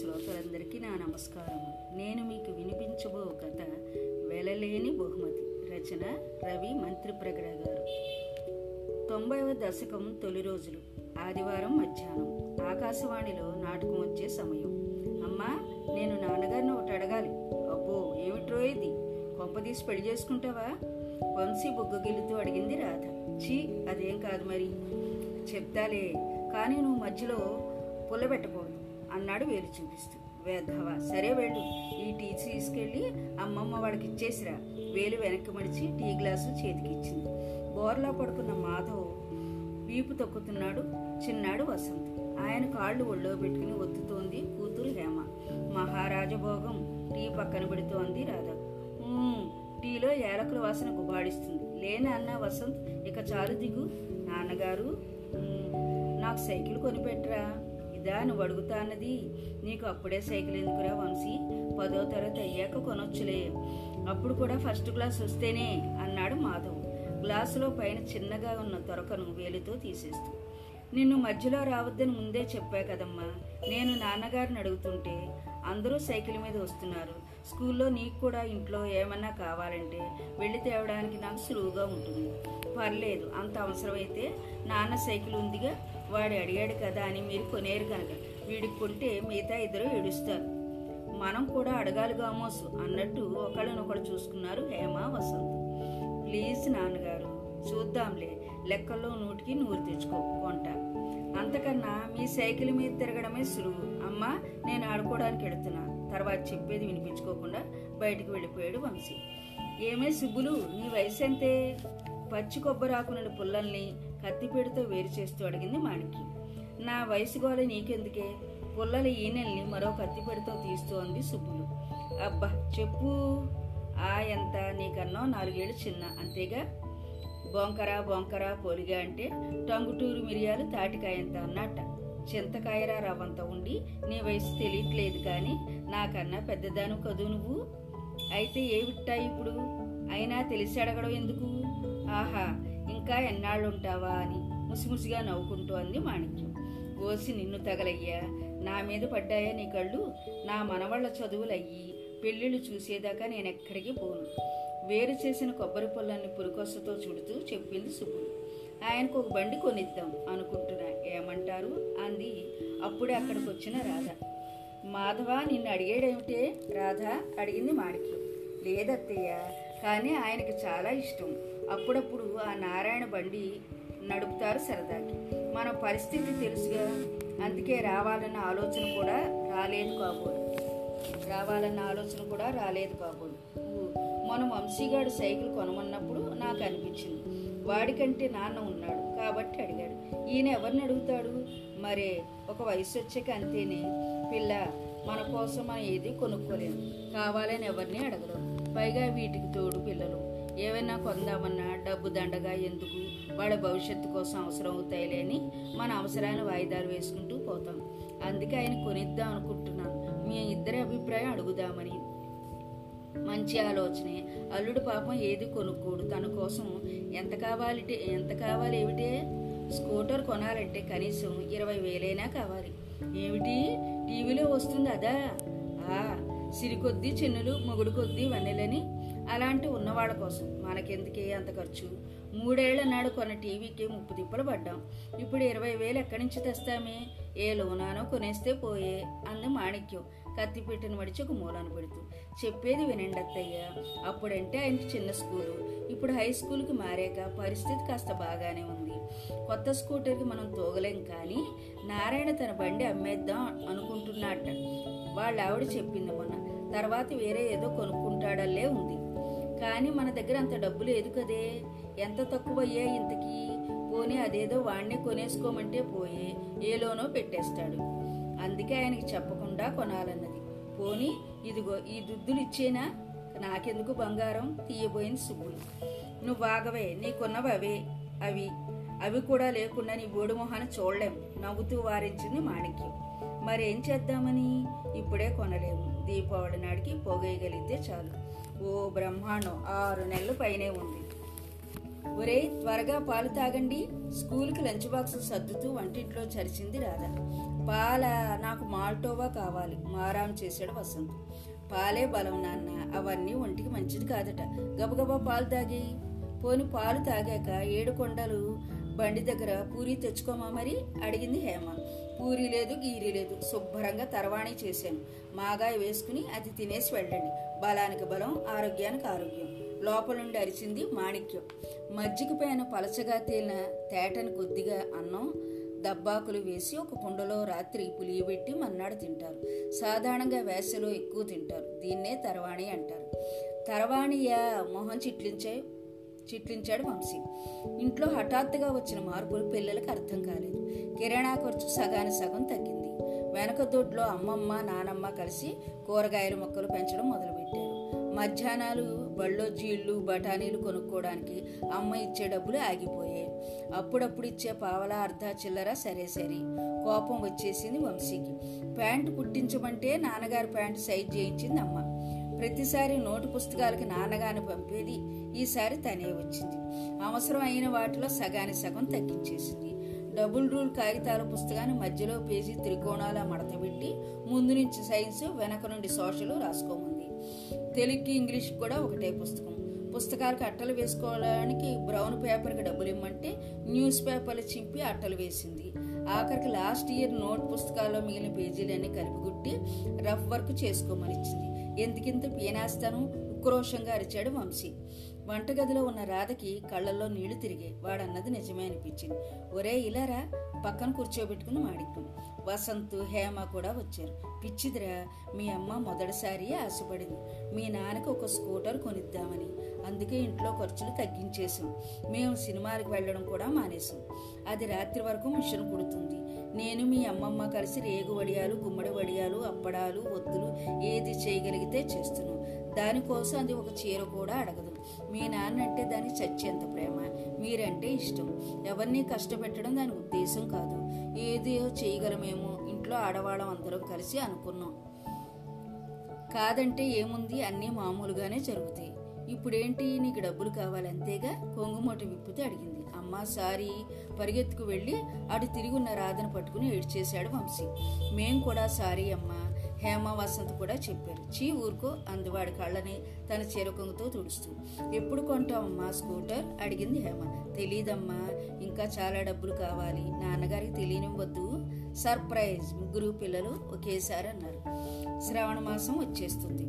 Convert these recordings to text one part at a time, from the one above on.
శ్రోతలందరికీ నా నమస్కారం. నేను మీకు వినిపించబో కథ వెలలేని బహుమతి. రచన రవి మంత్రి ప్రగడ గారు. తొంభైవ దశకం తొలి రోజులు. ఆదివారం మధ్యాహ్నం. ఆకాశవాణిలో నాటకం వచ్చే సమయం. అమ్మా నేను నాన్నగారిని ఒకటి అడగాలి. అబ్బో ఏమిట్రో ఇది? కొంపదీసి పెళ్ళి చేసుకుంటావా? వంశీ బుగ్గగిల్లుతూ అడిగింది రాధ. చీ అదేం కాదు మరి. చెప్తాలే. కానీ నువ్వు మధ్యలో పుల్లబెట్టకూడదు అన్నాడు వేలు చూపిస్తూ. వేధవ సరే వెళ్ళు ఈ టీ తీసుకెళ్ళి అమ్మమ్మ వాడికి ఇచ్చేసిరా. వేలు వెనక్కి మడిచి టీ గ్లాసు చేతికి ఇచ్చింది. బోర్లా పడుకున్న మాధవ్ వీపు తొక్కుతున్నాడు చిన్నాడు వసంత్. ఆయన కాళ్ళు ఒళ్ళో పెట్టుకుని ఒత్తుతోంది కూతురు హేమ. మహారాజభోగం టీ పక్కన పెడుతోంది రాధ. టీలో ఏలకుల వాసన గుబాడిస్తుంది. లేని అన్న వసంత్ ఇక చాలు దిగు. నాన్నగారు నాకు సైకిల్ కొనిపెట్టరా. ఇదా నువ్వు అడుగుతా అన్నది. నీకు అప్పుడే సైకిల్ ఎందుకురా వంశీ? పదో తరగతి అయ్యాక కొనొచ్చులే. అప్పుడు కూడా ఫస్ట్ క్లాస్ వస్తేనే అన్నాడు మాధవ్. గ్లాసులో పైన చిన్నగా ఉన్న తొరకను వేలితో తీసేస్తూ. నిన్ను మధ్యలో రావద్దని ముందే చెప్పా కదమ్మా. నేను నాన్నగారిని అడుగుతుంటే అందరూ సైకిల్ మీద వస్తున్నారు. స్కూల్లో నీకు కూడా ఇంట్లో ఏమన్నా కావాలంటే వెళ్ళి తేవడానికి నాకు సులువుగా ఉంటుంది. పర్లేదు అంత అవసరమైతే నాన్న సైకిల్ ఉందిగా వాడు అడిగాడు కదా అని మీరు కొనేరు కనుక వీడికి కొంటే మిగతా ఇద్దరు ఏడుస్తారు. మనం కూడా అడగాలి గామోసు అన్నట్టు ఒకళ్ళనొకడు చూసుకున్నారు హేమ వసంత్. ప్లీజ్ నాన్నగారు చూద్దాంలే లెక్కల్లో నూటికి నూరు తెచ్చుకో కొంట. అంతకన్నా మీ సైకిల్ మీద తిరగడమే సులువు. అమ్మా నేను ఆడుకోవడానికి వెడుతున్నాను తర్వాత చెప్పేది వినిపించుకోకుండా బయటికి వెళ్ళిపోయాడు వంశీ. ఏమే సుబ్బులు నీ వయసు ఎంతే పచ్చి కొబ్బరాకునని పుల్లల్ని కత్తిపేడుతో వేరు చేస్తూ అడిగింది మాణిక్యం. నా వయసు గోల నీకెందుకే? పుల్లల ఈనెల్ని మరో కత్తిపేడుతో తీస్తోంది సుబ్బులు. అబ్బా చెప్పు. ఆ ఎంత? నీకన్నో నాలుగేళ్ళు చిన్న అంతేగా? బొంకరా బొంకరా పోలిగా అంటే టంగుటూరు మిరియాలు తాటికాయంత అన్నట్ట. చింతకాయరా రవ్వంత ఉండి నీ వయసు తెలియట్లేదు కానీ నాకన్నా పెద్దదాను కదూ నువ్వు? అయితే ఏమిట్టా ఇప్పుడు? అయినా తెలిసి అడగడం ఎందుకు? ఆహా ఇంకా ఎన్నాళ్ళు ఉంటావా అని ముసిముసిగా నవ్వుకుంటూ అంది మాణిక్యం. ఓసి నిన్ను తగలయ్యా నా మీద పడ్డాయా నీ కళ్ళు? నా మనవళ్ళ చదువులయ్యి పెళ్ళిళ్ళు చూసేదాకా నేను ఎక్కడికి పోను. వేరు చేసిన కొబ్బరి పొలాన్ని పురికొస్తతో చుడుతూ చెప్పింది సుబ్బులు. ఆయనకు ఒక బండి కొనిద్దాం అనుకుంటున్నాను. రమ్మంటారు? అంది. అప్పుడే అక్కడికి వచ్చిన రాధ. మాధవ నిన్ను అడిగాడేమిటే? రాధ అడిగింది మాడికి లేదత్తయ్య కానీ ఆయనకి చాలా ఇష్టం. అప్పుడప్పుడు ఆ నారాయణ బండి నడుపుతారు సరదాకి. మన పరిస్థితి తెలుసుగా. అందుకే రావాలన్న ఆలోచన కూడా రాలేదు కాబోలు. రావాలన్న ఆలోచన కూడా రాలేదు కాబోలు. మన వంశీగాడు సైకిల్ కొనమన్నప్పుడు నాకు అనిపించింది. వాడికంటే నాన్న ఉన్నాడు. కాబట్టి అడిగాడు. ఈయన ఎవరిని అడుగుతాడు? మరే ఒక వయసు వచ్చాక అంతేనే. పిల్ల మన కోసం మనం ఏది కొనుక్కోలేము. కావాలని ఎవరిని అడగరు. పైగా వీటికి తోడు పిల్లలు. ఏమైనా కొందామన్నా డబ్బు దండగా ఎందుకు? వాళ్ళ భవిష్యత్తు కోసం అవసరం అవుతాయిలే అని మన అవసరాన్ని వాయిదాలు వేసుకుంటూ పోతాం. అందుకే ఆయన కొనిద్దాం అనుకుంటున్నాను. మీ ఇద్దరి అభిప్రాయం అడుగుదామని. మంచి ఆలోచనే. అల్లుడు పాపం ఏది కొనుక్కోడు. తన కోసం ఎంత కావాలి ఎంత కావాలి ఏమిటే స్కూటర్ కొనాలంటే కనీసం ఇరవై వేలైనా కావాలి. ఏమిటి? టీవీలో వస్తుంది అదా? ఆ సిరికొద్దీ చిన్నులు మొగుడు కొద్దీ వన్నెలని. అలాంటి ఉన్నవాళ్ళ కోసం మనకెందుకే అంత ఖర్చు? మూడేళ్ళ నాడు కొన్న టీవీకి ముప్పు తిప్పలు పడ్డాం. ఇప్పుడు ఇరవై వేలు ఎక్కడి నుంచి తెస్తామే? ఏ లోనానో కొనేస్తే పోయే అంది మాణిక్యం. కత్తిపెట్టిన మడిచి ఒక మూలాన పెడుతూ చెప్పేది వినండి అత్తయ్య. అప్పుడంటే ఆయనకి చిన్న స్కూలు. ఇప్పుడు హై స్కూల్కి మారాక పరిస్థితి కాస్త బాగానే ఉంది. కొత్త స్కూటర్కి మనం తోగలేం కానీ నారాయణ తన బండి అమ్మేద్దాం అనుకుంటున్నట్ట వాళ్ళ ఆవిడ చెప్పింది మొన్న. తర్వాత వేరే ఏదో కొనుక్కుంటాడల్లే ఉంది. కానీ మన దగ్గర అంత డబ్బు లేదు కదే. ఎంత తక్కువ అయ్యా ఇంతకీ? పోనీ అదేదో వాడిని కొనేసుకోమంటే పోయే. ఏలోనో పెట్టేస్తాడు. అందుకే ఆయనకి చెప్పకుండా కొనాలన్నది. పోనీ ఇదిగో ఈ దుద్దులు ఇచ్చేనా? నాకెందుకు బంగారం? తీయబోయింది సుబ్బులు. నువ్వు బాగవే నీకున్నవి అవే అవి. అవి కూడా లేకుండా నీ బోడు మొహాన్ని చూడలేం. నవ్వుతూ వారించింది మాణిక్యం. మరేం చేద్దామని? ఇప్పుడే కొనలేము. దీపావళి నాడికి పొగేయగలిగితే చాలు. ఓ బ్రహ్మాండం ఆరు నెలలు పైనే ఉంది. ఒరే త్వరగా పాలు తాగండి. స్కూల్కి లంచ్ బాక్స్ సర్దుతూ వంటింట్లో చరిచింది రాధా. పాల నాకు మాల్టోవా కావాలి. మారాం చేశాడు వసంత్. పాలే బలం నాన్న అవన్నీ ఒంటికి మంచిది కాదట. గబగబా పాలు తాగి. పోని పాలు తాగాక ఏడు కొండలు బండి దగ్గర పూరి తెచ్చుకోమా మరి? అడిగింది హేమ. పూరి లేదు గీరి లేదు. శుభ్రంగా తర్వాణి చేశాను. మాగాయ వేసుకుని అది తినేసి వెళ్ళండి. బలానికి బలం ఆరోగ్యానికి ఆరోగ్యం. లోపల నుండి అరిచింది మాణిక్యం. మజ్జిగ పైన పలచగా తేలిన తేటని కొద్దిగా అన్నం దబ్బాకులు వేసి ఒక కుండలో రాత్రి పులియబెట్టి మన్నాడు తింటారు. సాధారణంగా వేసలో ఎక్కువ తింటారు. దీన్నే తర్వాణి అంటారు. తర్వాణియా మొహం చిట్లించే చిట్లించాడు వంశీ. ఇంట్లో హఠాత్తుగా వచ్చిన మార్పులు పిల్లలకు అర్థం కాలేదు. కిరాణా ఖర్చు సగాని సగం తగ్గింది. వెనక దొడ్లో అమ్మమ్మ నానమ్మ కలిసి కూరగాయల మొక్కలు పెంచడం మొదలుపెట్టారు. మధ్యాహ్నాలు బళ్ళో జీళ్ళు బఠానీలు కొనుక్కోవడానికి అమ్మ ఇచ్చే డబ్బులు ఆగిపోయాయి. అప్పుడప్పుడు ఇచ్చే పావలా అర్ధ చిల్లర సరే సరే. కోపం వచ్చేసింది వంశీకి. ప్యాంటు కుట్టించమంటే నాన్నగారి ప్యాంటు సైజ్ చేయించింది అమ్మ. ప్రతిసారి నోటు పుస్తకాలకి నాన్నగాని పంపేది ఈసారి తనే వచ్చింది. అవసరం అయిన వాటిలో సగాని సగం తగ్గించేసింది. డబుల్ రూల్ కాగితాల పుస్తకాన్ని మధ్యలో పేజీ త్రికోణాల మడతబెట్టి ముందు నుంచి సైన్స్ వెనక నుండి సోషల్ రాసుకోమంది తెలుగుకి ఇంగ్లీష్ కూడా ఒకటే పుస్తకం. పుస్తకాలకు అట్టలు వేసుకోవడానికి బ్రౌన్ పేపర్కి డబ్బులు ఇమ్మంటే న్యూస్ పేపర్లు చింపి అట్టలు వేసింది. ఆఖరికి లాస్ట్ ఇయర్ నోట్ పుస్తకాల్లో మిగిలిన పేజీలన్నీ కలిపిగుట్టి రఫ్ వర్క్ చేసుకోమని ఇచ్చింది. ఎందుకింత పీనాస్తాను? ఉక్రోషంగా అరిచాడు వంశీ. వంటగదిలో ఉన్న రాధకి కళ్ళల్లో నీళ్ళు తిరిగి వాడన్నది నిజమే అనిపించింది. ఒరే ఇలారా? పక్కన కూర్చోబెట్టుకుని మాడిక్కు వసంత్ హేమ కూడా వచ్చారు. పిచ్చిదిరా మీ అమ్మ మొదటిసారి ఆశపడింది. మీ నాన్నకి ఒక స్కూటర్ కొనిద్దామని. అందుకే ఇంట్లో ఖర్చులు తగ్గించేసాం మేము సినిమాలకు వెళ్ళడం కూడా మానేసాం అది రాత్రి వరకు మిషన్ కుడుతుంది. నేను మీ అమ్మమ్మ కలిసి రేగు వడియాలు గుమ్మడి వడియాలు అప్పడాలు ఒత్తులు ఏది చేయగలిగితే చేస్తున్నాం. దానికోసం అది ఒక చీర కూడా అడగదు. మీ నాన్న అంటే దాని చచ్చేంత ప్రేమ. మీరంటే ఇష్టం. ఎవరిని కష్టపెట్టడం దాని ఉద్దేశం కాదు. ఏదో చేయగలమేమో ఇంట్లో ఆడవాళ్ళం అందరం కలిసి అనుకున్నాం. కాదంటే ఏముంది? అన్నీ మామూలుగానే జరుగుతాయి. ఇప్పుడేంటి? నీకు డబ్బులు కావాలి అంతేగా? కొంగుమూట విప్పితే అడిగింది. అమ్మ సారీ. పరిగెత్తుకు వెళ్ళి అటు తిరిగి ఉన్న రాధను పట్టుకుని ఏడ్చేశాడు వంశీ. మేం కూడా సారీ అమ్మా. హేమ వసంత్ కూడా చెప్పారు. చీ ఊరుకో అందువాడి కళ్ళని తన చెరకొంగతో తుడుస్తూ. ఎప్పుడు కొంటావమ్మా స్కూటర్? అడిగింది హేమ. తెలీదమ్మా ఇంకా చాలా డబ్బులు కావాలి. నాన్నగారికి తెలియనివ్వద్దు. సర్ప్రైజ్! ముగ్గురు పిల్లలు ఒకేసారి అన్నారు. శ్రావణ మాసం వచ్చేస్తుంది.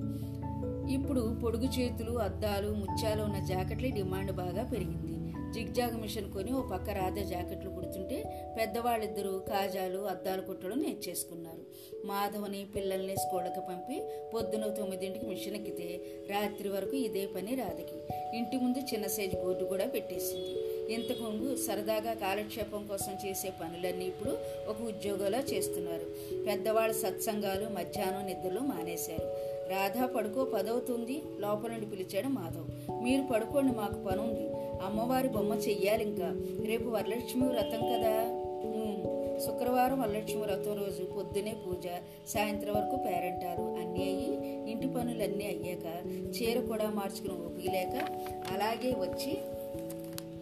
ఇప్పుడు పొడుగు చేతులు అద్దాలు ముత్యాలు ఉన్న జాకెట్ల డిమాండ్ బాగా పెరిగింది. జిగ్జాగ్ మిషన్ కొని ఓ పక్క రాధ జాకెట్లు కుడుతుంటే పెద్దవాళ్ళిద్దరూ కాజాలు అద్దాలు కుట్టడం నేర్చేసుకున్నారు. మాధవని పిల్లల్ని స్కూళ్ళకి పంపి పొద్దున తొమ్మిదింటికి మిషన్ ఎక్కితే రాత్రి వరకు ఇదే పని రాధకి. ఇంటి ముందు చిన్న సైజు బోర్డు కూడా పెట్టేసింది. ఇంతకుముందు సరదాగా కాలక్షేపం కోసం చేసే పనులన్నీ ఇప్పుడు ఒక ఉద్యోగంలో చేస్తున్నారు. పెద్దవాళ్ళ సత్సంగాలు మధ్యాహ్నం నిద్రలు మానేశారు. రాధా పడుకో పదవుతుంది లోపల నుండి పిలిచాడు మాధవ్. మీరు పడుకోండి మాకు పనుంది. అమ్మవారి బొమ్మ చెయ్యాలి ఇంకా. రేపు వరలక్ష్మి వ్రతం కదా. శుక్రవారం వరలక్ష్మి వ్రతం రోజు. పొద్దునే పూజ సాయంత్రం వరకు పేరంటారు. అన్నీ అయ్యి ఇంటి పనులన్నీ అయ్యాక చీర కూడా మార్చుకుని ఓపిక లేక అలాగే వచ్చి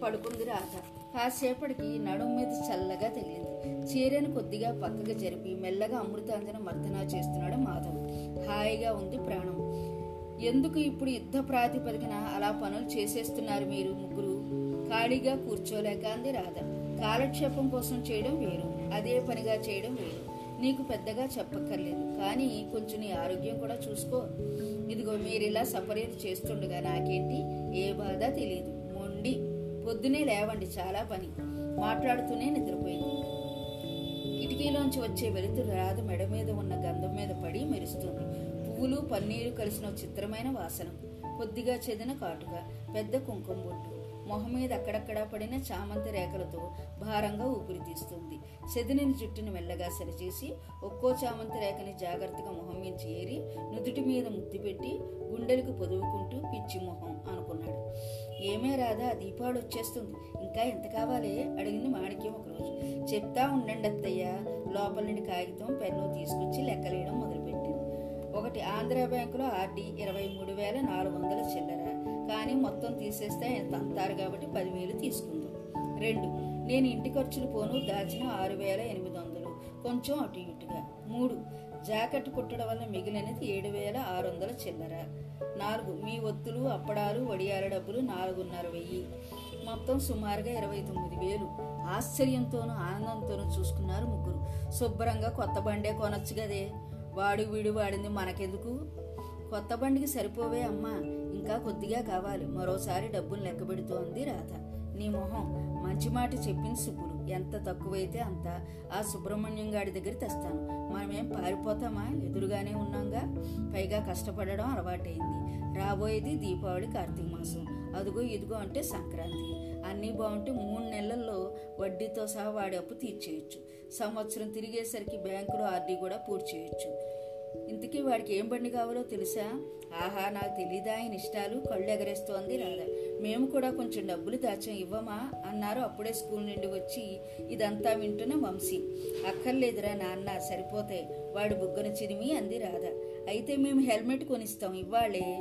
పడుకుంది రాత కాసేపటికి నడుము మీద చల్లగా తగిలింది. చీరను కొద్దిగా పక్కకు జరిపి మెల్లగా అమృతాంజన మర్దనా చేస్తున్నాడు మాధవ్. హాయిగా ఉంది ప్రాణం. ఎందుకు ఇప్పుడు యుద్ధ ప్రాతిపదికన అలా పనులు చేసేస్తున్నారు మీరు ముగ్గురు? ఖాళీగా కూర్చోలేక అంది రాధ. కాలక్షేపం కోసం చేయడం వేరు. అదే పనిగా చేయడం వేరు. నీకు పెద్దగా చెప్పక్కర్లేదు. కానీ కొంచెం నీ ఆరోగ్యం కూడా చూసుకో. ఇదిగో మీరిలా సపరేట్ చేస్తుండగా నాకేంటి? ఏ బాధ తెలియదు మొండి. పొద్దునే లేవండి. చాలా పని. మాట్లాడుతూనే నిద్రపోయింది. కిటికీలోంచి వచ్చే వెలుతురు రాధ మెడ మీద ఉన్న గంధం మీద పడి మెరుస్తుంది. పువ్వులు పన్నీరు కలిసిన చిత్రమైన వాసన. కొద్దిగా చెదిన కాటుగా పెద్ద కుంకుమ బొట్టు. మొహం మీద అక్కడక్కడా పడిన చామంతి రేఖలతో భారంగా ఊపిరి తీస్తుంది. చెదినిన జుట్టును మెల్లగా సరిచేసి ఒక్కో చామంతి రేఖని జాగ్రత్తగా మొహం మించి ఏరి నుదుటి మీద ముద్దు పెట్టి గుండెలకు పొదువుకుంటూ పిచ్చి మొహం అనుకున్నాడు. ఏమే రాదా దీపావళి వచ్చేస్తుంది. ఇంకా ఎంత కావాలి? అడిగింది మాణిక్యం ఒకరోజు. చెప్తా ఉండండి అత్తయ్య లోపల నుండి కాగితం పెన్ను తీసుకొచ్చి లెక్కలేయడం మొదలు ఒకటి ఆంధ్ర బ్యాంకులో ఆర్డీ ఇరవై మూడు వేల నాలుగు వందల చిల్లర. కానీ మొత్తం తీసేస్తే ఆయన అంటారు కాబట్టి పదివేలు తీసుకుందాం. రెండు నేను ఇంటి ఖర్చులు పోను దాచిన ఆరు వేల ఎనిమిది వందలు. కొంచెం అటు ఇటుగా. మూడు జాకెట్ కుట్టడం వల్ల మిగిలినది ఏడు వేల ఆరు వందల చిల్లర. నాలుగు మీ ఒత్తులు అప్పడాలు వడియాల డబ్బులు నాలుగున్నర వెయ్యి. మొత్తం సుమారుగా ఇరవై తొమ్మిది వేలు. ఆశ్చర్యంతోనూ ఆనందంతోనూ చూసుకున్నారు ముగ్గురు. శుభ్రంగా కొత్త బండే కొనొచ్చు కదే. వాడు వీడు వాడింది మనకెందుకు? కొత్త బండికి సరిపోవే అమ్మా ఇంకా కొద్దిగా కావాలి. మరోసారి డబ్బులు లెక్కబెడుతోంది రాధ. నీ మొహం మంచి మాట చెప్పింది సుబ్బులు. ఎంత తక్కువైతే అంత ఆ సుబ్రహ్మణ్యం గాడి దగ్గర తెస్తాను. మనమేం పారిపోతామా? ఎదురుగానే ఉన్నాంగా? పైగా కష్టపడడం అలవాటైంది. రాబోయేది దీపావళి కార్తీక మాసం. అదుగో ఇదిగో అంటే సంక్రాంతి. అన్నీ బాగుంటే మూడు నెలల్లో వడ్డీతో సహా వాడి అప్పు తీర్చేయచ్చు. సంవత్సరం తిరిగేసరికి బ్యాంకులో ఆర్డీ కూడా పూర్తి చేయొచ్చు. ఇంతకీ వాడికి ఏం బండి కావాలో తెలుసా? ఆహా నాకు తెలీదా? ఆయన ఇష్టాలు కళ్ళు ఎగరేస్తోంది రాధా. మేము కూడా కొంచెం డబ్బులు దాచాం ఇవ్వమా? అన్నారు. అప్పుడే స్కూల్ నుండి వచ్చి ఇదంతా వింటున్న వంశీ. అక్కర్లేదురా నాన్న సరిపోతే వాడు బుగ్గను చిరిమి అంది రాధ. అయితే మేము హెల్మెట్ కొనిస్తాం ఇవ్వాలే.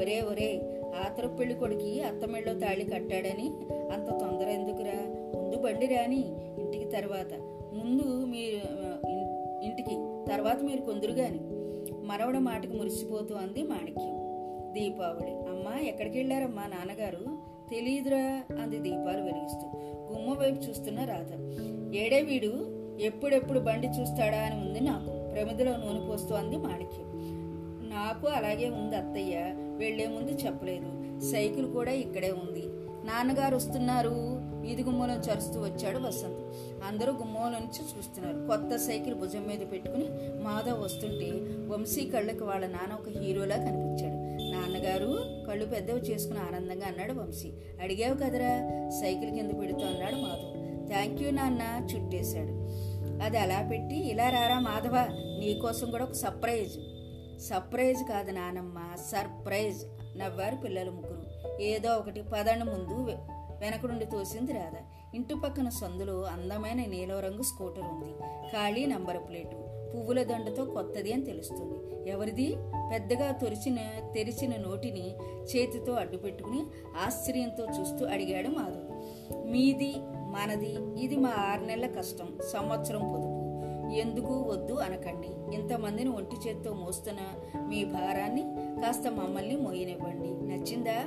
ఒరే ఒరే ఆతరు పెళ్ళి కొడుకి అత్తమెళ్ళో తాళి కట్టాడని అంత తొందర ఎందుకురా? ముందు బండి రాని ఇంటికి తర్వాత. ముందు మీ ఇంటికి. తర్వాత మీరు కొందరుగాని మరవడ మాటకు మురిసిపోతూ అంది మాణిక్యం. దీపావళి. అమ్మా ఎక్కడికి వెళ్ళారమ్మా నాన్నగారు? తెలీదురా అంది దీపాలు వెలిగిస్తూ. గుమ్మ వైపు చూస్తున్న రాధ. ఏడే వీడు ఎప్పుడెప్పుడు బండి చూస్తాడా అని ఉంది నాకు. ప్రమిదలో నూనె పోస్తూ అంది మాణిక్యం. నాకు అలాగే ఉంది అత్తయ్య. వెళ్ళే ముందు చెప్పలేదు. సైకిల్ కూడా ఇక్కడే ఉంది. నాన్నగారు వస్తున్నారు. వీధి గుమ్మలో చరుస్తూ వచ్చాడు వసంత్. అందరూ గుమ్మలో నుంచి చూస్తున్నారు. కొత్త సైకిల్ భుజం మీద పెట్టుకుని మాధవ్ వస్తుంటే వంశీ కళ్ళకి వాళ్ళ నాన్న ఒక హీరోలా కనిపించాడు. నాన్నగారు కళ్ళు పెద్దవి చేసుకుని ఆనందంగా అన్నాడు వంశీ. అడిగావు కదరా? సైకిల్ కింద పెడుతూ అన్నాడు మాధవ్. థ్యాంక్ యూ నాన్న చుట్టేశాడు. అది అలా పెట్టి ఇలా రారా మాధవ? నీకోసం కూడా ఒక సర్ప్రైజ్. సర్ప్రైజ్ కాదు నానమ్మ సర్ప్రైజ్. నవ్వారు పిల్లలు ముగ్గురు. ఏదో ఒకటి పదండి ముందు వెనక నుండి తోసింది రాధ. ఇంటి పక్కన సందులో అందమైన నీలం రంగు స్కూటర్ ఉంది. ఖాళీ నంబర్ ప్లేటు. పువ్వుల దండతో కొత్తది అని తెలుస్తుంది. ఎవరిది? పెద్దగా తొరిచిన తెరిచిన నోటిని చేతితో అడ్డుపెట్టుకుని ఆశ్చర్యంతో చూస్తూ అడిగాడు మాధవ్ మీది మనది ఇది మా ఆరు నెలల కష్టం. సంవత్సరం పొదుపు. ఎందుకు వద్దు అనకండి. ఇంతమందిని ఒంటి చేత్తో మోస్తున్న మీ భారాన్ని కాస్త మమ్మల్ని మోయనివ్వండి. నచ్చిందా?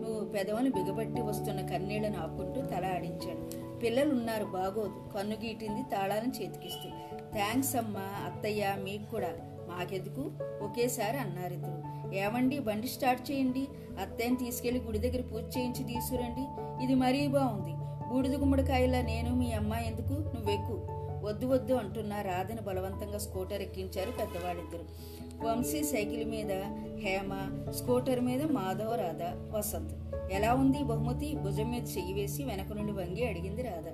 నువ్వు పెదవని బిగబట్టి వస్తున్న కన్నీళ్ళను ఆపుకుంటూ తల ఆడించాడు. పిల్లలున్నారు బాగోదు. కన్ను గీటింది తాళాలను చేతికిస్తూ. థ్యాంక్స్ అమ్మా అత్తయ్య మీకు కూడా. మాకెందుకు? ఒకేసారి అన్నారు ఇద్దరు. ఏమండి బండి స్టార్ట్ చేయండి. అత్తయ్యని తీసుకెళ్ళి గుడి దగ్గర పూజ చేయించి తీసుకురండి. ఇది మరీ బాగుంది. బూడిద గుమ్మడికాయలా నేను మీ అమ్మాయి ఎందుకు? నువ్వెక్కు. వద్దు వద్దు అంటున్న రాధని బలవంతంగా స్కూటర్ ఎక్కించారు పెద్దవాళ్ళిద్దరు. వంశీ సైకిల్ మీద హేమ స్కూటర్ మీద మాధవ రాధ వసంత్. ఎలా ఉంది బహుమతి? భుజం మీద చెయ్యి వేసి వెనక నుండి వంగి అడిగింది రాధ.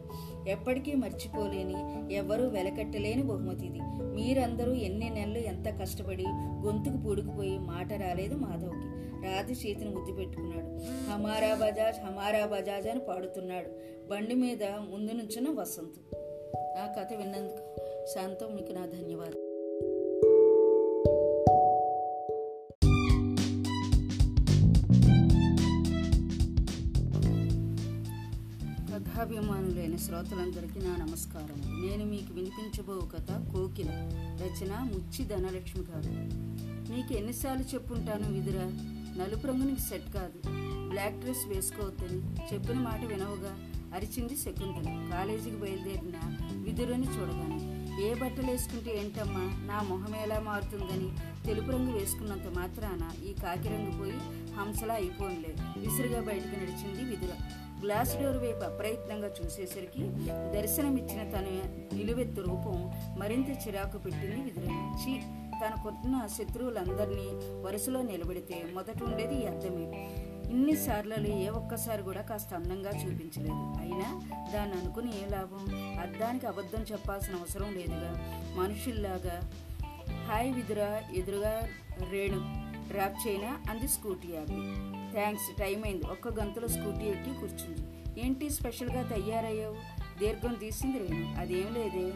ఎప్పటికీ మర్చిపోలేని ఎవ్వరూ వెలకట్టలేని బహుమతి ఇది. మీరందరూ ఎన్ని నెలలు ఎంత కష్టపడి గొంతుకు పూడుకుపోయి మాట రాలేదు మాధవ్కి. రాధ చేతిని ముద్దు పెట్టుకున్నాడు. హమారా బజాజ్ హమారా బజాజ్ అని పాడుతున్నాడు. బండి మీద ముందు నుంచున వసంత్. ఆ కథ విన్నందుకు శాంతం మీకు నా ధన్యవాదాలు. కథాభిమానులైన శ్రోతలందరికీ నా నమస్కారం. నేను మీకు వినిపించబో కథ కోకిల రచన ముచ్చి ధనలక్ష్మి గారు. మీకు ఎన్నిసార్లు చెప్పుంటాను విదురా? నలుపు రంగు నీకు సెట్ కాదు. బ్లాక్ డ్రెస్ వేసుకోవద్దని చెప్పిన మాట వినవుగా? అరిచింది శకుంతల. కాలేజీకి బయలుదేరిన విదురుని చూడగానే ఏ బట్టలు వేసుకుంటే ఏంటమ్మా? నా మొహం ఎలా మారుతుందని తెలుపు రంగు వేసుకున్నంత మాత్రాన ఈ కాకి రంగు పోయి హంసలా అయిపోనులే. విసురుగా బయటకు నడిచింది విధుల గ్లాస్ డోర్ వైపు అప్రయత్నంగా చూసేసరికి దర్శనమిచ్చిన తన నిలువెత్తు రూపం మరింత చిరాకు పెట్టింది విదురని చి తన శత్రువులందరినీ వరుసలో నిలబెడితే మొదట ఉండేది ఈ అద్దమే. ఇన్నిసార్లలో ఏ ఒక్కసారి కూడా కాస్త అందంగా చూపించలేదు. అయినా దాన్ని అనుకుని ఏ లాభం? అద్దానికి అబద్ధం చెప్పాల్సిన అవసరం లేదుగా. మనుషుల్లాగా హాయ్ విదురా ఎదురుగా రేణు డ్రాప్ చేయనా అంది స్కూటీ ఆపి థ్యాంక్స్ టైం అయింది. ఒక్క గంటలో స్కూటీ ఎక్కి కూర్చుంది. ఏంటి స్పెషల్గా తయారయ్యావు? దీర్ఘం తీసింది రేణు. అదేం లేదే.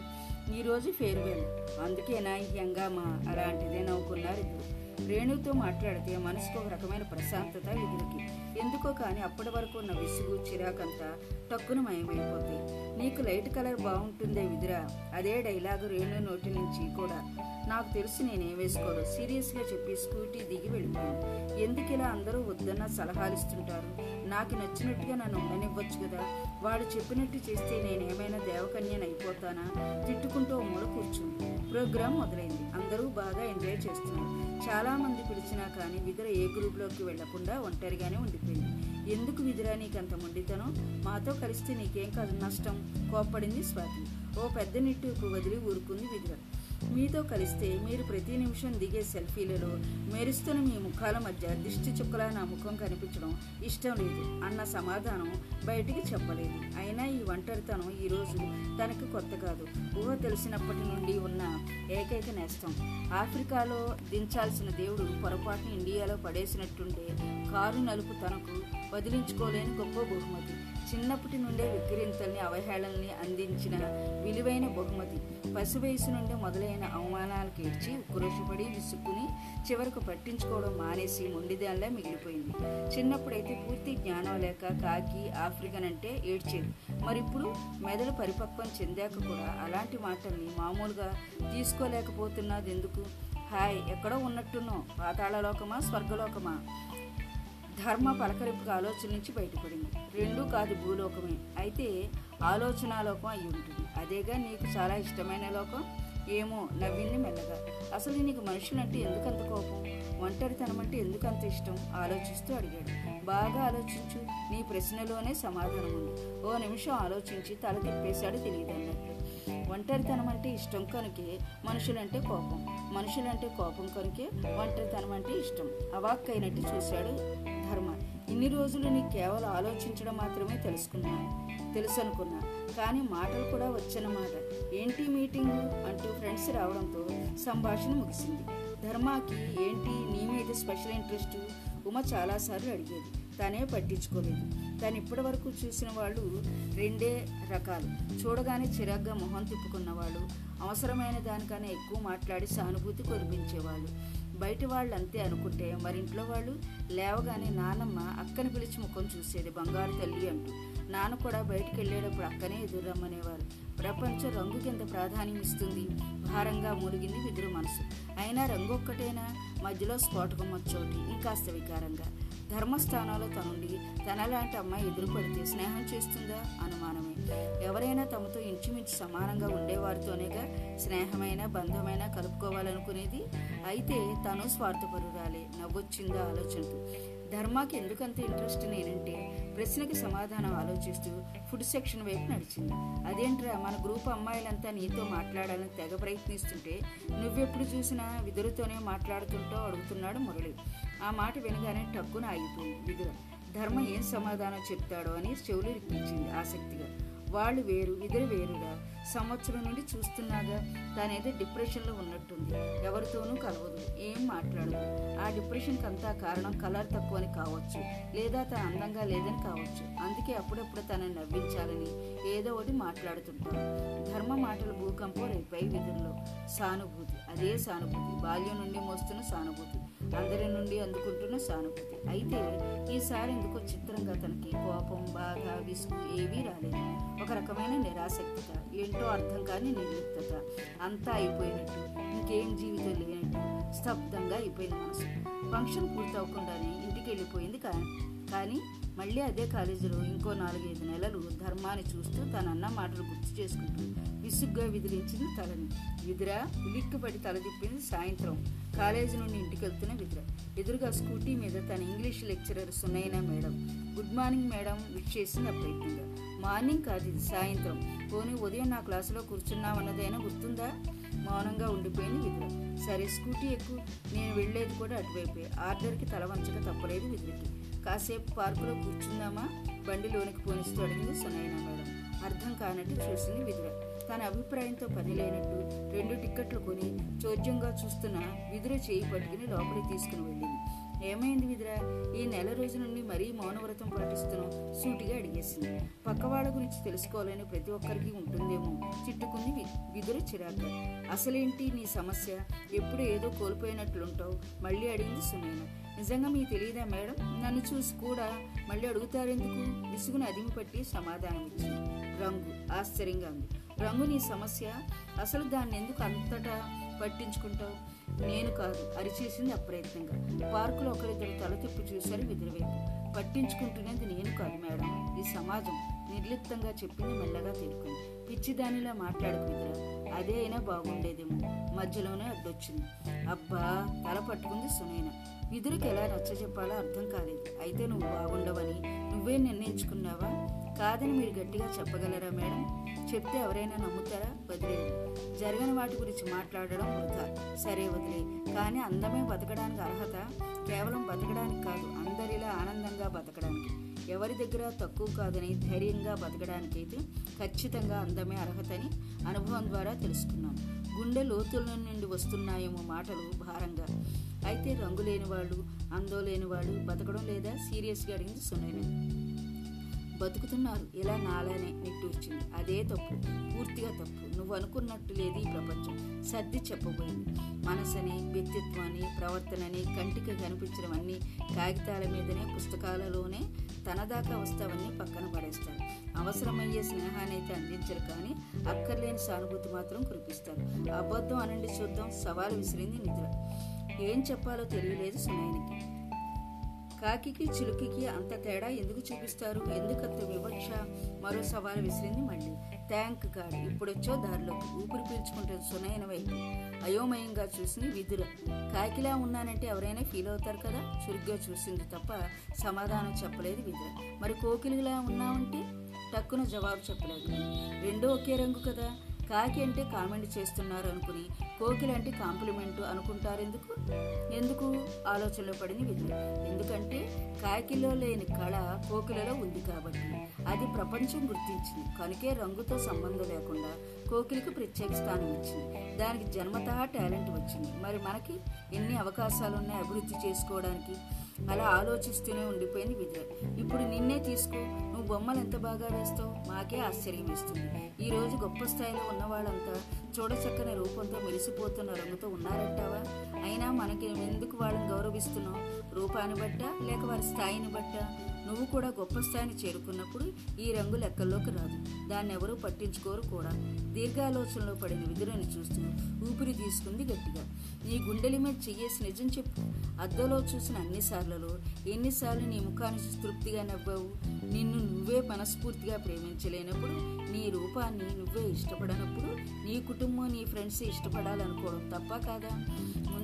ఈరోజు ఫేర్వెల్. అందుకేనా ఈ హంగామా? అలాంటిదే నవ్వుకున్నారు ఇద్దరు. రేణుతో మాట్లాడితే మనసుకు ఒక రకమైన ప్రశాంతత ఎదురుకి. ఎందుకో కానీ అప్పటి వరకు ఉన్న విసుగు చిరాకంతా టక్కున మయమైపోతాయి నీకు లైట్ కలర్ బాగుంటుందే విదిరా? అదే డైలాగు రేణు నోటి నుంచి కూడా. నాకు తెలుసు నేనేం వేసుకోరు సీరియస్గా చెప్పి స్కూటీ దిగి వెళ్ళిపోయాను. ఎందుకు ఇలా అందరూ వద్దన్న సలహాలు ఇస్తుంటారు? నాకు నచ్చినట్టుగా నన్ను ఉండనివ్వచ్చు కదా? వాడు చెప్పినట్టు చేస్తే నేనేమైనా దేవకన్యను అయిపోతానా? తిట్టుకుంటూ ఓ మూల కూర్చుంది. ప్రోగ్రాం మొదలైంది. అందరూ బాగా ఎంజాయ్ చేస్తున్నారు. చాలామంది పిలిచినా కానీ విదుర ఏ గ్రూప్లోకి వెళ్ళకుండా ఒంటరిగానే ఉండిపోయింది. ఎందుకు విదురా నీకంత మొండితనం? మాతో కలిస్తే నీకేం కాదు నష్టం? కోప్పడింది స్వాతి. ఓ పెద్ద నిట్టూపు వదిలి ఊరుకుంది విదుర. మీతో కలిస్తే మీరు ప్రతి నిమిషం దిగే సెల్ఫీలలో మెరుస్తున్న మీ ముఖాల మధ్య దిష్టి చుక్కలా నా ముఖం కనిపించడం ఇష్టం లేదు అన్న సమాధానం బయటికి చెప్పలేదు. అయినా ఈ ఒంటరితనం ఈరోజు తనకు కొత్త కాదు. ఊహ తెలిసినప్పటి నుండి ఉన్న ఏకైక నేస్తం. ఆఫ్రికాలో దించాల్సిన దేవుడు పొరపాటున ఇండియాలో పడేసినట్టుండే కారు నలుపు తనకు వదిలించుకోలేని గొప్ప బహుమతి. చిన్నప్పటి నుండే విక్రింతల్ని అవహేళనల్ని అందించిన విలువైన బహుమతి. పసి వయసు నుండి మొదలైన అవమానాలకు ఏడ్చి ఉక్రోషపడి విసుక్కుని చివరకు పట్టించుకోవడం మానేసి మొండిదానిలా మిగిలిపోయింది. చిన్నప్పుడైతే పూర్తి జ్ఞానం లేక కాకి ఆఫ్రికన్ అంటే ఏడ్చేది. మరిప్పుడు మెదడు పరిపక్వం చెందాక కూడా అలాంటి మాటల్ని మామూలుగా తీసుకోలేకపోతున్నది ఎందుకు హాయ్ ఎక్కడో ఉన్నట్టున్నో పాతాళలోకమా స్వర్గలోకమా? ధర్మ పలకరింపుగా ఆలోచన నుంచి బయటపడింది. రెండూ కాదు భూలోకమే. అయితే ఆలోచన లోకం అయి ఉంటుంది. అదేగా నీకు చాలా ఇష్టమైన లోకం? ఏమో నవ్వింది మెల్లగా. అసలు నీకు మనుషులంటే ఎందుకంత కోపం? ఒంటరితనం అంటే ఎందుకంత ఇష్టం? ఆలోచిస్తూ అడిగాడు. బాగా ఆలోచించు. నీ ప్రశ్నలోనే సమాధానం ఉంది. ఓ నిమిషం ఆలోచించి తల తిప్పేశాడు తెలియదన్నట్టు ఒంటరితనం అంటే ఇష్టం కనుకే మనుషులంటే కోపం. మనుషులంటే కోపం కనుకే ఒంటరితనం అంటే ఇష్టం అవాక్కైనట్టు చూశాడు ధర్మ. ఇన్ని రోజులు నీ కేవలం ఆలోచించడం మాత్రమే తెలుసుకున్నాను తెలుసు అనుకున్నా కానీ మాటలు కూడా వచ్చనమాట ఏంటి మీటింగ్? అంటూ ఫ్రెండ్స్ రావడంతో సంభాషణ ముగిసింది. ధర్మాకి ఏంటి? నీ మీద స్పెషల్ ఇంట్రెస్ట్? ఉమ చాలాసార్లు అడిగేది. తనే పట్టించుకోలేదు. తను ఇప్పటి వరకు చూసిన వాళ్ళు రెండే రకాలు. చూడగానే చిరాగ్గా మొహం తిప్పుకున్న వాళ్ళు అవసరమైన దానికన్నా ఎక్కువ మాట్లాడి సానుభూతి కురిపించేవాళ్ళు బయట వాళ్ళు అంతే అనుకుంటే మరి ఇంట్లో వాళ్ళు లేవగానే నానమ్మ అక్కని పిలిచి ముఖం చూసేది బంగారు తల్లి అంటూ. నాన్న కూడా బయటికి వెళ్ళేటప్పుడు అక్కనే ఎదురు రమ్మనేవారు ప్రపంచం రంగు కింద ప్రాధాన్యం ఇస్తుంది. భారంగా మునిగింది విదురు మనసు. అయినా రంగు ఒక్కటేనా? మధ్యలో స్ఫోటకం వచ్చోటి ఇంకాస్త వికారంగా. ధర్మస్థానంలో తనుండి తనలాంటి అమ్మాయి ఎదురుపడితే స్నేహం చేస్తుందా? అనుమానమే. ఎవరైనా తమతో ఇంచుమించు సమానంగా ఉండేవారితోనేగా స్నేహమైన బంధమైన కలుపుకోవాలనుకునేది? అయితే తను స్వార్థపరురాలే. నవ్వొచ్చిందా ఆలోచనకు ధర్మాకి ఎందుకంత ఇంట్రెస్ట్ నేనంటే ప్రశ్నకి సమాధానం ఆలోచిస్తూ ఫుడ్ సెక్షన్ వైపు నడిచింది. అదేంట్రా మన గ్రూప్ అమ్మాయిలంతా నీతో మాట్లాడాలని తెగ ప్రయత్నిస్తుంటే నువ్వెప్పుడు చూసినా విదురుతోనే మాట్లాడుతుంటో అడుగుతున్నాడు మురళి. ఆ మాట వినగానే టక్కున ఆగిపోయింది విదుర. ధర్మ ఏం సమాధానం చెప్తాడో అని చెవులు రిప్పించింది ఆసక్తిగా. వాళ్ళు వేరు ఇద్దరు వేరుగా సంవత్సరం నుండి చూస్తున్నాగా. తానేదో డిప్రెషన్లో ఉన్నట్టుంది. ఎవరితోనూ కలవదు ఏం మాట్లాడదు. ఆ డిప్రెషన్కి అంతా కారణం కలర్ తక్కువ అని కావచ్చు లేదా తన అందంగా లేదని కావచ్చు. అందుకే అప్పుడప్పుడు తనని నవ్వించాలని ఏదో ఒకటి మాట్లాడుతుంటారు ధర్మ మాటలు భూకంపం రేపై విధుల్లో సానుభూతి. అదే సానుభూతి. బాల్యం నుండి మోస్తున్న సానుభూతి. అందరి నుండి అందుకుంటున్న సానుభూతి. అయితే ఈసారి ఎందుకో చిత్రంగా తనకి కోపం బాధ విసుగు ఏవీ రాలేదు. ఒక రకమైన నిరాసక్తత ఏంటో అర్థం కాని నిర్లిప్తత. అంతా అయిపోయినట్టు ఇంకేం జీవితం లేనట్టు స్తబ్దంగా అయిపోయింది మనసు. ఫంక్షన్ పూర్తవకుండానే ఇంటికి వెళ్ళిపోయింది కానీ కానీ మళ్ళీ అదే కాలేజీలో ఇంకో నాలుగైదు నెలలు ధర్మాన్ని చూస్తూ తన అన్న మాటలు గుర్తు చేసుకుంటూ విసుగ్గా విదిలించింది తలని. విదిరా ఉలిక్కిపడి తల తిప్పింది సాయంత్రం. కాలేజీ నుండి ఇంటికి వెళ్తున్న విద్ర. ఎదురుగా స్కూటీ మీద తన English lecturer Sunaina madam. Good morning madam wish చేసింది అప్రయత్నంగా. మార్నింగ్ కాదు ఇది సాయంత్రం. పోనీ ఉదయం నా క్లాసులో కూర్చున్నామన్నదైనా గుర్తుందా? మౌనంగా ఉండిపోయింది విద్ర. సరే స్కూటీ ఎక్కువ నేను వెళ్ళేది కూడా అటువైపే. ఆర్డర్కి తల వంచక తప్పలేదు విద్రకి. కాసేపు పార్కులో కూర్చుందామా? బండిలోనికి పోనిస్తూ అడిగింది సునైన మేడం. అర్థం కానట్టు చూసింది విధుర తన అభిప్రాయంతో పని లేనట్టు రెండు టిక్కెట్లు కొని చోద్యంగా చూస్తున్న విధుర చేయి పట్టుకుని లోపలికి తీసుకుని వెళ్ళింది. ఏమైంది విదుర? ఈ నెల రోజు నుండి మరీ మౌనవ్రతం పాటిస్తున్నాం సూటిగా అడిగేసింది. పక్కవాళ్ళ గురించి తెలుసుకోవాలని ప్రతి ఒక్కరికి ఉంటుందేమో చిట్టుకుంది విధుర చిరాకు చిరాక అసలేంటి నీ సమస్య? ఎప్పుడు ఏదో కోల్పోయినట్లుంటావు? మళ్ళీ అడిగింది సునైన. నిజంగా మీకు తెలియదా మేడం? నన్ను చూసి కూడా మళ్ళీ అడుగుతారెందుకు విసుగును అదిమి పట్టి సమాధానం ఇచ్చింది. రంగు ఆశ్చర్యంగా ఉంది. రంగు నీ సమస్య? అసలు దాన్ని ఎందుకు అంతటా పట్టించుకుంటావు? నేను కాదు అరిచేసింది అప్రయత్నంగా. పార్కులో ఒకరిద్దరు తల తిప్పి చూశారు విదిలివైపు పట్టించుకుంటున్నది నేను కాదు మేడం. ఈ సమాజం నిర్లిప్తంగా చెప్పింది మెల్లగా తేలుకుంది పిచ్చిదానిలా మాట్లాడుకు అదే అయినా బాగుండేదేమో. మధ్యలోనే అడ్డొచ్చింది. అబ్బా తల పట్టుకుంది సునైన విధులకు ఎలా నచ్చ చెప్పాలో అర్థం కాలేదు. అయితే నువ్వు బాగుండవని నువ్వే నిర్ణయించుకున్నావా? కాదని మీరు గట్టిగా చెప్పగలరా మేడం? చెప్తే ఎవరైనా నమ్ముతారా? వదిలేదు. జరగని వాటి గురించి మాట్లాడడం వృధా. సరే వదిలే. కానీ అందమే బతకడానికి అర్హత? కేవలం బతకడానికి కాదు అందరిలా ఆనందంగా బతకడానికి. ఎవరి దగ్గర తక్కువ కాదని ధైర్యంగా బతకడానికైతే ఖచ్చితంగా అందమే అర్హతని అనుభవం ద్వారా తెలుసుకున్నాను. గుండె లోతుల నుండి వస్తున్నాయేమో మాటలు భారంగా. అయితే రంగు లేని వాళ్ళు అందం లేని వాళ్ళు బతకడం లేదా సీరియస్గా అడిగింది సునైన బతుకుతున్నారు ఇలా నాలానే నిట్టూర్చింది అదే తప్పు పూర్తిగా తప్పు. నువ్వు అనుకున్నట్టు లేదు ఈ ప్రపంచం. సర్ది చెప్పబోయింది. మనసని వ్యక్తిత్వాన్ని ప్రవర్తనని కంటికి కనిపించడం అన్ని కాగితాల మీదనే పుస్తకాలలోనే తన దాకా వస్తావని పక్కన పడేస్తారు అవసరమయ్యే స్నేహాన్ని అయితే అందించరు కానీ అక్కర్లేని సానుభూతి మాత్రం కురిపిస్తారు అబద్ధం అనండి చూద్దాం. సవాలు విసిరింది నిద్ర. ఏం చెప్పాలో తెలియలేదు సునాయనికి. కాకికి చిలుకకి అంత తేడా ఎందుకు చూపిస్తారు? ఎందుకంత వివక్ష? మరో సవాలు విసిరింది మళ్ళీ. Thank God. ఇప్పుడొచ్చో దారిలో ఊపిరి పీల్చుకుంటుంది సునయన వైపు. అయోమయంగా చూసింది విధుర కాకిలా ఉన్నానంటే ఎవరైనా ఫీల్ అవుతారు కదా? చురుగ్గా చూసింది తప్ప సమాధానం చెప్పలేదు విధుర మరి కోకిలిలా ఉన్నామంటే టక్కున జవాబు చెప్పలేదు. రెండో ఒకే రంగు కదా? కాకి అంటే కామెంట్ చేస్తున్నారు అనుకుని కోకిల అంటే కాంప్లిమెంట్ అనుకుంటారు ఎందుకు? ఎందుకు ఆలోచనలో పడింది విధులు ఎందుకంటే కాకిలో లేని కళ కోకిలలో ఉంది కాబట్టి అది ప్రపంచం గుర్తించింది. కనుకే రంగుతో సంబంధం లేకుండా కోకిలికి ప్రత్యేక స్థానం ఇచ్చింది. దానికి జన్మతహా టాలెంట్ వచ్చింది. మరి మనకి ఎన్ని అవకాశాలు ఉన్నాయి అభివృద్ధి చేసుకోవడానికి? అలా ఆలోచిస్తూనే ఉండిపోయింది విజయ్. ఇప్పుడు నిన్నే తీసుకో నువ్వు బొమ్మలు ఎంత బాగా వేస్తావు? మాకే ఆశ్చర్యం ఇస్తుంది ఈ రోజు గొప్ప స్థాయిలో ఉన్న వాళ్ళంతా చూడచక్కని రూపంతో మెరిసిపోతున్న రంగుతో ఉన్నారంటావా? అయినా మనకి ఎందుకు వాళ్ళని గౌరవిస్తున్నావు? రూపాన్ని బట్ట లేక వారి స్థాయిని బట్ట? నువ్వు కూడా గొప్ప స్థాయిని చేరుకున్నప్పుడు ఈ రంగు లెక్కల్లోకి రాదు. దాన్ని ఎవరూ పట్టించుకోరు కూడా. దీర్ఘాలోచనలో పడిన విధులను చూస్తూ ఊపిరి తీసుకుంది గట్టిగా. నీ గుండెలి మీద చెయ్యేసి నిజం చెప్పు. అద్దంలో చూసిన అన్నిసార్లలో ఎన్నిసార్లు నీ ముఖాన్ని తృప్తిగా నవ్వావు? నిన్ను నువ్వే మనస్ఫూర్తిగా ప్రేమించలేనప్పుడు నీ రూపాన్ని నువ్వే ఇష్టపడనప్పుడు నీ కుటుంబం నీ ఫ్రెండ్స్ ఇష్టపడాలనుకోవడం తప్ప కాదా?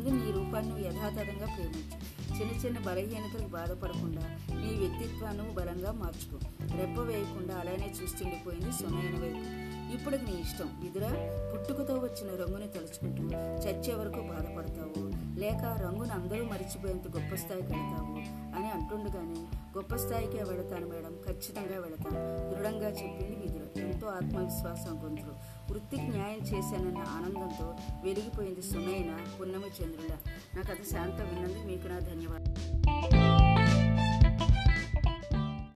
ముందు నీ రూపాన్ని నువ్వు యథాతథంగా ప్రేమించు. చిన్న చిన్న బలహీనతలకు బాధపడకుండా నీ వ్యక్తిత్వాన్ని బలంగా మార్చుకో. రెప్ప వేయకుండా అలానే చూస్తుండిపోయింది సునయన వైపు. ఇప్పుడు నీ ఇష్టం. ఇదిరా పుట్టుకతో వచ్చిన రంగుని తలుచుకుంటూ చచ్చే వరకు బాధపడతావు. లేక రంగును అందరూ మరిచిపోయేంత గొప్ప స్థాయికి వెళతావు అని అంటుండగానే గొప్ప స్థాయికే వెళతాను మేడం. ఖచ్చితంగా వెళతాను. దృఢంగా చెప్పింది విధులు ఎంతో ఆత్మవిశ్వాసం గొంతులు వృత్తికి న్యాయం చేశానన్న ఆనందంతో వెలిగిపోయింది సునైన పున్నమి చంద్రుల. నా కథ శాంత విన్నందుకు మీకు నా ధన్యవాదాలు.